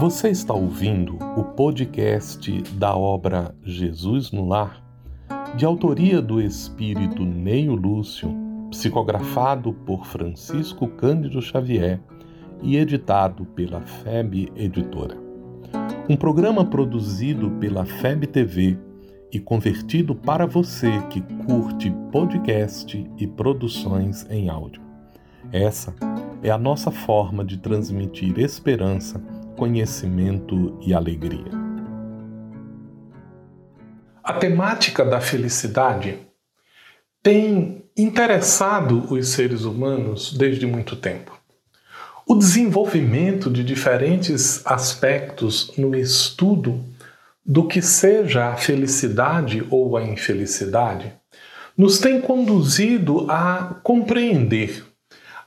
Você está ouvindo o podcast da obra Jesus no Lar, de autoria do espírito Neio Lúcio, psicografado por Francisco Cândido Xavier e editado pela FEB Editora. Um programa produzido pela FEB TV e convertido para você que curte podcast e produções em áudio. Essa é a nossa forma de transmitir esperança, conhecimento e alegria. A temática da felicidade tem interessado os seres humanos desde muito tempo. O desenvolvimento de diferentes aspectos no estudo do que seja a felicidade ou a infelicidade nos tem conduzido a compreender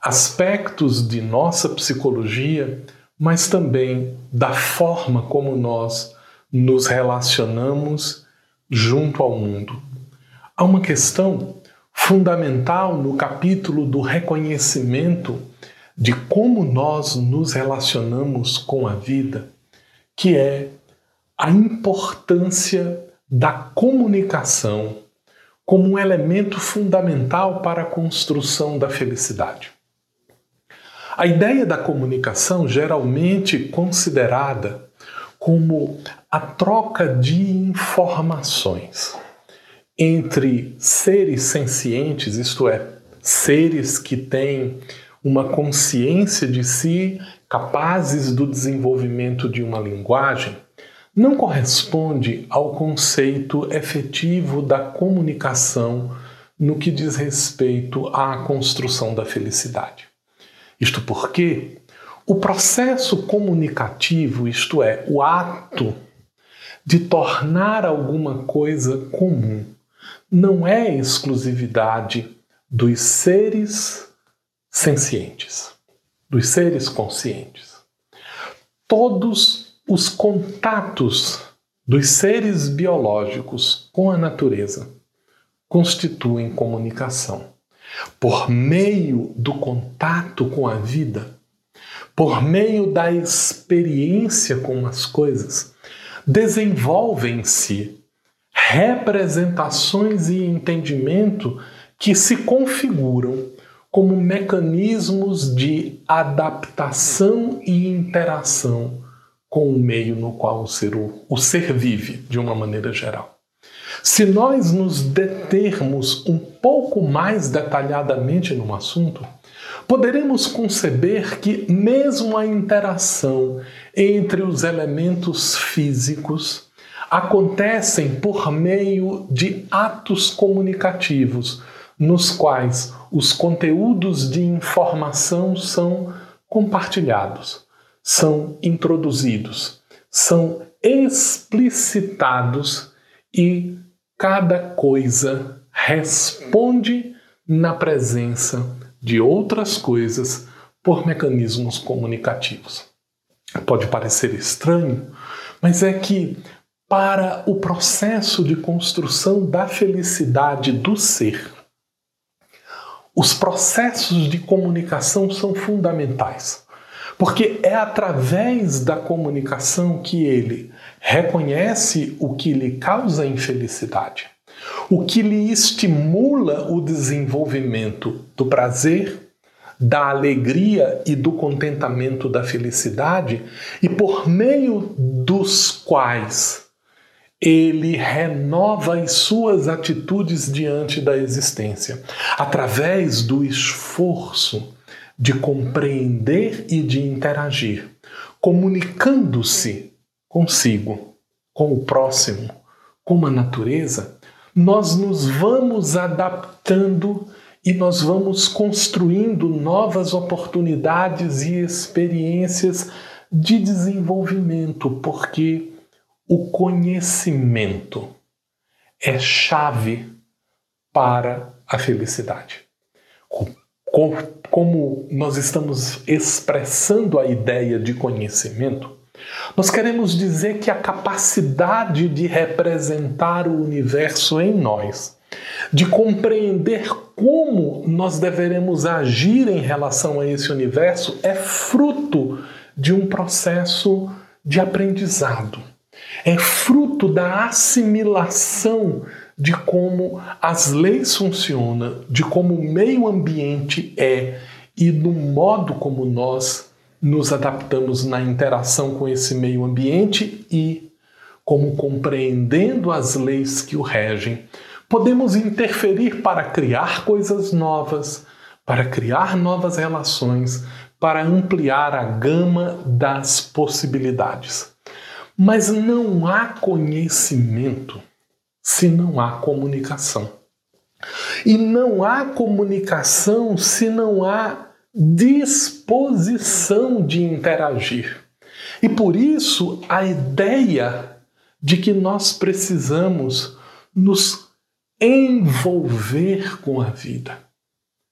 aspectos de nossa psicologia, mas também da forma como nós nos relacionamos junto ao mundo. Há uma questão fundamental no capítulo do reconhecimento de como nós nos relacionamos com a vida, que é a importância da comunicação como um elemento fundamental para a construção da felicidade. A ideia da comunicação, geralmente considerada como a troca de informações entre seres sencientes, isto é, seres que têm uma consciência de si, capazes do desenvolvimento de uma linguagem, não corresponde ao conceito efetivo da comunicação no que diz respeito à construção da felicidade. Isto porque o processo comunicativo, isto é, o ato de tornar alguma coisa comum, não é exclusividade dos seres sencientes, dos seres conscientes. Todos os contatos dos seres biológicos com a natureza constituem comunicação por meio do contato com a vida, por meio da experiência com as coisas, desenvolvem-se representações e entendimento que se configuram como mecanismos de adaptação e interação com o meio no qual o ser, o ser vive, de uma maneira geral. Se nós nos determos um pouco mais detalhadamente no assunto, poderemos conceber que, mesmo a interação entre os elementos físicos acontecem por meio de atos comunicativos, nos quais os conteúdos de informação são compartilhados, são introduzidos, são explicitados e cada coisa responde na presença de outras coisas por mecanismos comunicativos. Pode parecer estranho, mas é que para o processo de construção da felicidade do ser, os processos de comunicação são fundamentais, porque é através da comunicação que ele reconhece o que lhe causa infelicidade, o que lhe estimula o desenvolvimento do prazer, da alegria e do contentamento da felicidade, e por meio dos quais ele renova as suas atitudes diante da existência, através do esforço de compreender e de interagir, comunicando-se consigo, com o próximo, com a natureza, nós nos vamos adaptando e nós vamos construindo novas oportunidades e experiências de desenvolvimento, porque o conhecimento é chave para a felicidade. Como nós estamos expressando a ideia de conhecimento, nós queremos dizer que a capacidade de representar o universo em nós, de compreender como nós deveremos agir em relação a esse universo, é fruto de um processo de aprendizado. É fruto da assimilação de como as leis funcionam, de como o meio ambiente é e do modo como nós nos adaptamos na interação com esse meio ambiente e como compreendendo as leis que o regem, podemos interferir para criar coisas novas, para criar novas relações, para ampliar a gama das possibilidades. Mas não há conhecimento se não há comunicação. E não há comunicação se não há disposição de interagir. E por isso a ideia de que nós precisamos nos envolver com a vida.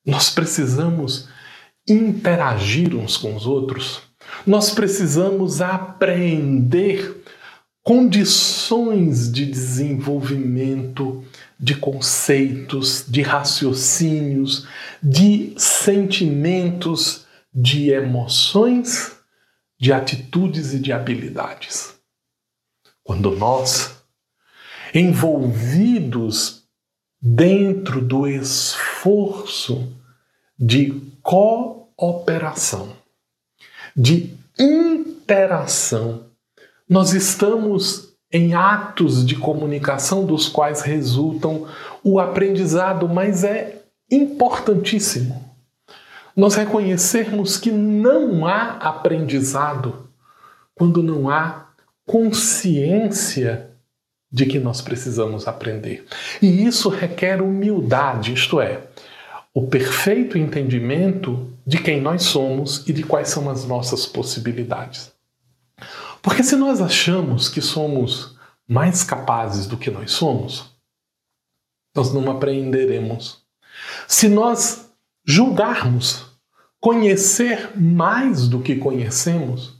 Nós precisamos interagir uns com os outros. Nós precisamos aprender condições de desenvolvimento de conceitos, de raciocínios, de sentimentos, de emoções, de atitudes e de habilidades. Quando nós, envolvidos dentro do esforço de cooperação, de interação, nós estamos em atos de comunicação dos quais resultam o aprendizado, mas é importantíssimo nós reconhecermos que não há aprendizado quando não há consciência de que nós precisamos aprender. E isso requer humildade, isto é, o perfeito entendimento de quem nós somos e de quais são as nossas possibilidades. Porque se nós achamos que somos mais capazes do que nós somos, nós não aprenderemos. Se nós julgarmos, conhecer mais do que conhecemos,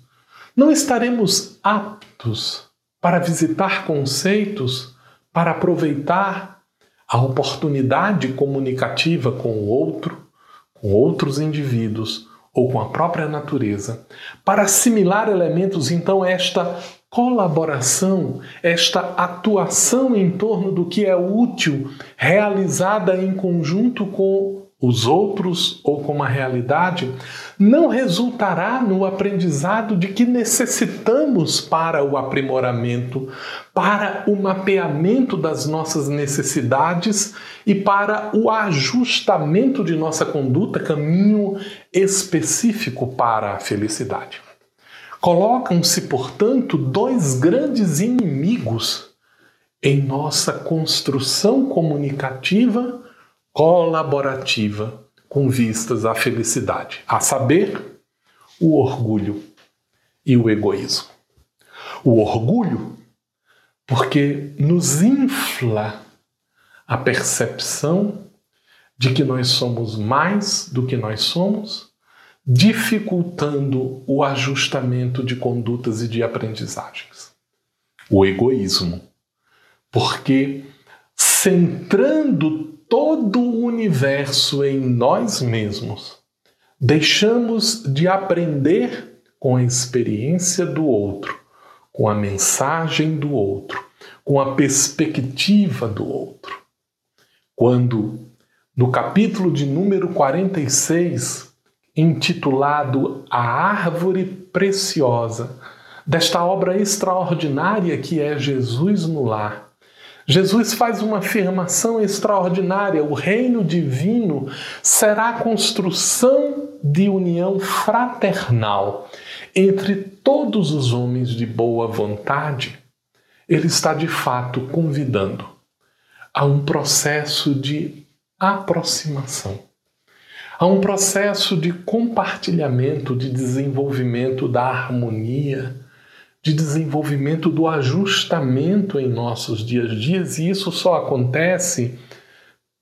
não estaremos aptos para visitar conceitos, para aproveitar a oportunidade comunicativa com o outro, com outros indivíduos, ou com a própria natureza, para assimilar elementos, então, esta colaboração, esta atuação em torno do que é útil, realizada em conjunto com os outros ou com a realidade, não resultará no aprendizado de que necessitamos para o aprimoramento, para o mapeamento das nossas necessidades e para o ajustamento de nossa conduta, caminho específico para a felicidade. Colocam-se, portanto, dois grandes inimigos em nossa construção comunicativa colaborativa com vistas à felicidade, a saber, o orgulho e o egoísmo. O orgulho, porque nos infla a percepção de que nós somos mais do que nós somos, dificultando o ajustamento de condutas e de aprendizagens. O egoísmo, porque centrando todo o universo em nós mesmos, deixamos de aprender com a experiência do outro, com a mensagem do outro, com a perspectiva do outro. Quando, no capítulo de número 46, intitulado A Árvore Preciosa, desta obra extraordinária que é Jesus no Lar, Jesus faz uma afirmação extraordinária: o reino divino será a construção de união fraternal entre todos os homens de boa vontade. Ele está de fato convidando a um processo de aproximação, a um processo de compartilhamento, de desenvolvimento da harmonia de desenvolvimento do ajustamento em nossos dias a dias, e isso só acontece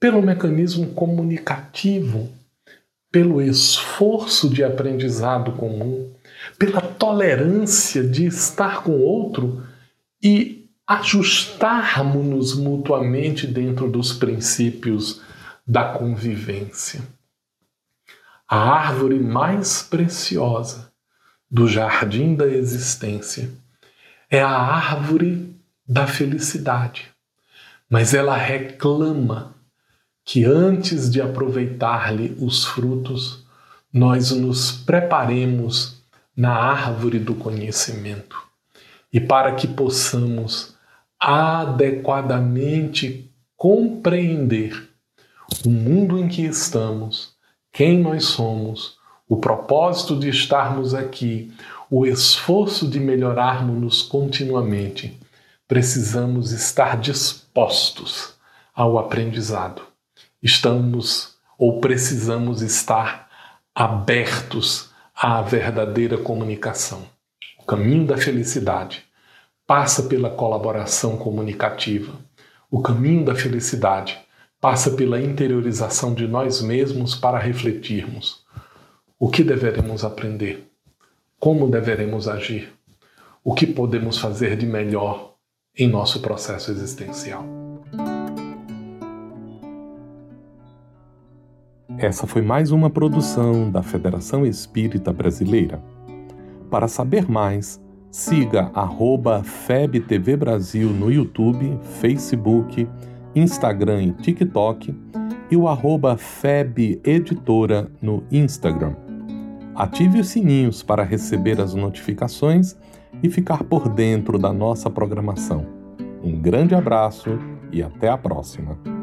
pelo mecanismo comunicativo, pelo esforço de aprendizado comum, pela tolerância de estar com outro e ajustarmos-nos mutuamente dentro dos princípios da convivência. A árvore mais preciosa do jardim da existência é a árvore da felicidade, mas ela reclama que antes de aproveitar-lhe os frutos, nós nos preparemos na árvore do conhecimento. E para que possamos adequadamente compreender o mundo em que estamos, quem nós somos, o propósito de estarmos aqui, o esforço de melhorarmos-nos continuamente, precisamos estar dispostos ao aprendizado. Estamos ou precisamos estar abertos à verdadeira comunicação. O caminho da felicidade passa pela colaboração comunicativa. O caminho da felicidade passa pela interiorização de nós mesmos para refletirmos o que deveremos aprender, como deveremos agir, o que podemos fazer de melhor em nosso processo existencial. Essa foi mais uma produção da Federação Espírita Brasileira. Para saber mais, siga FebTV Brasil no YouTube, Facebook, Instagram e TikTok e o arroba Feb Editora no Instagram. Ative os sininhos para receber as notificações e ficar por dentro da nossa programação. Um grande abraço e até a próxima!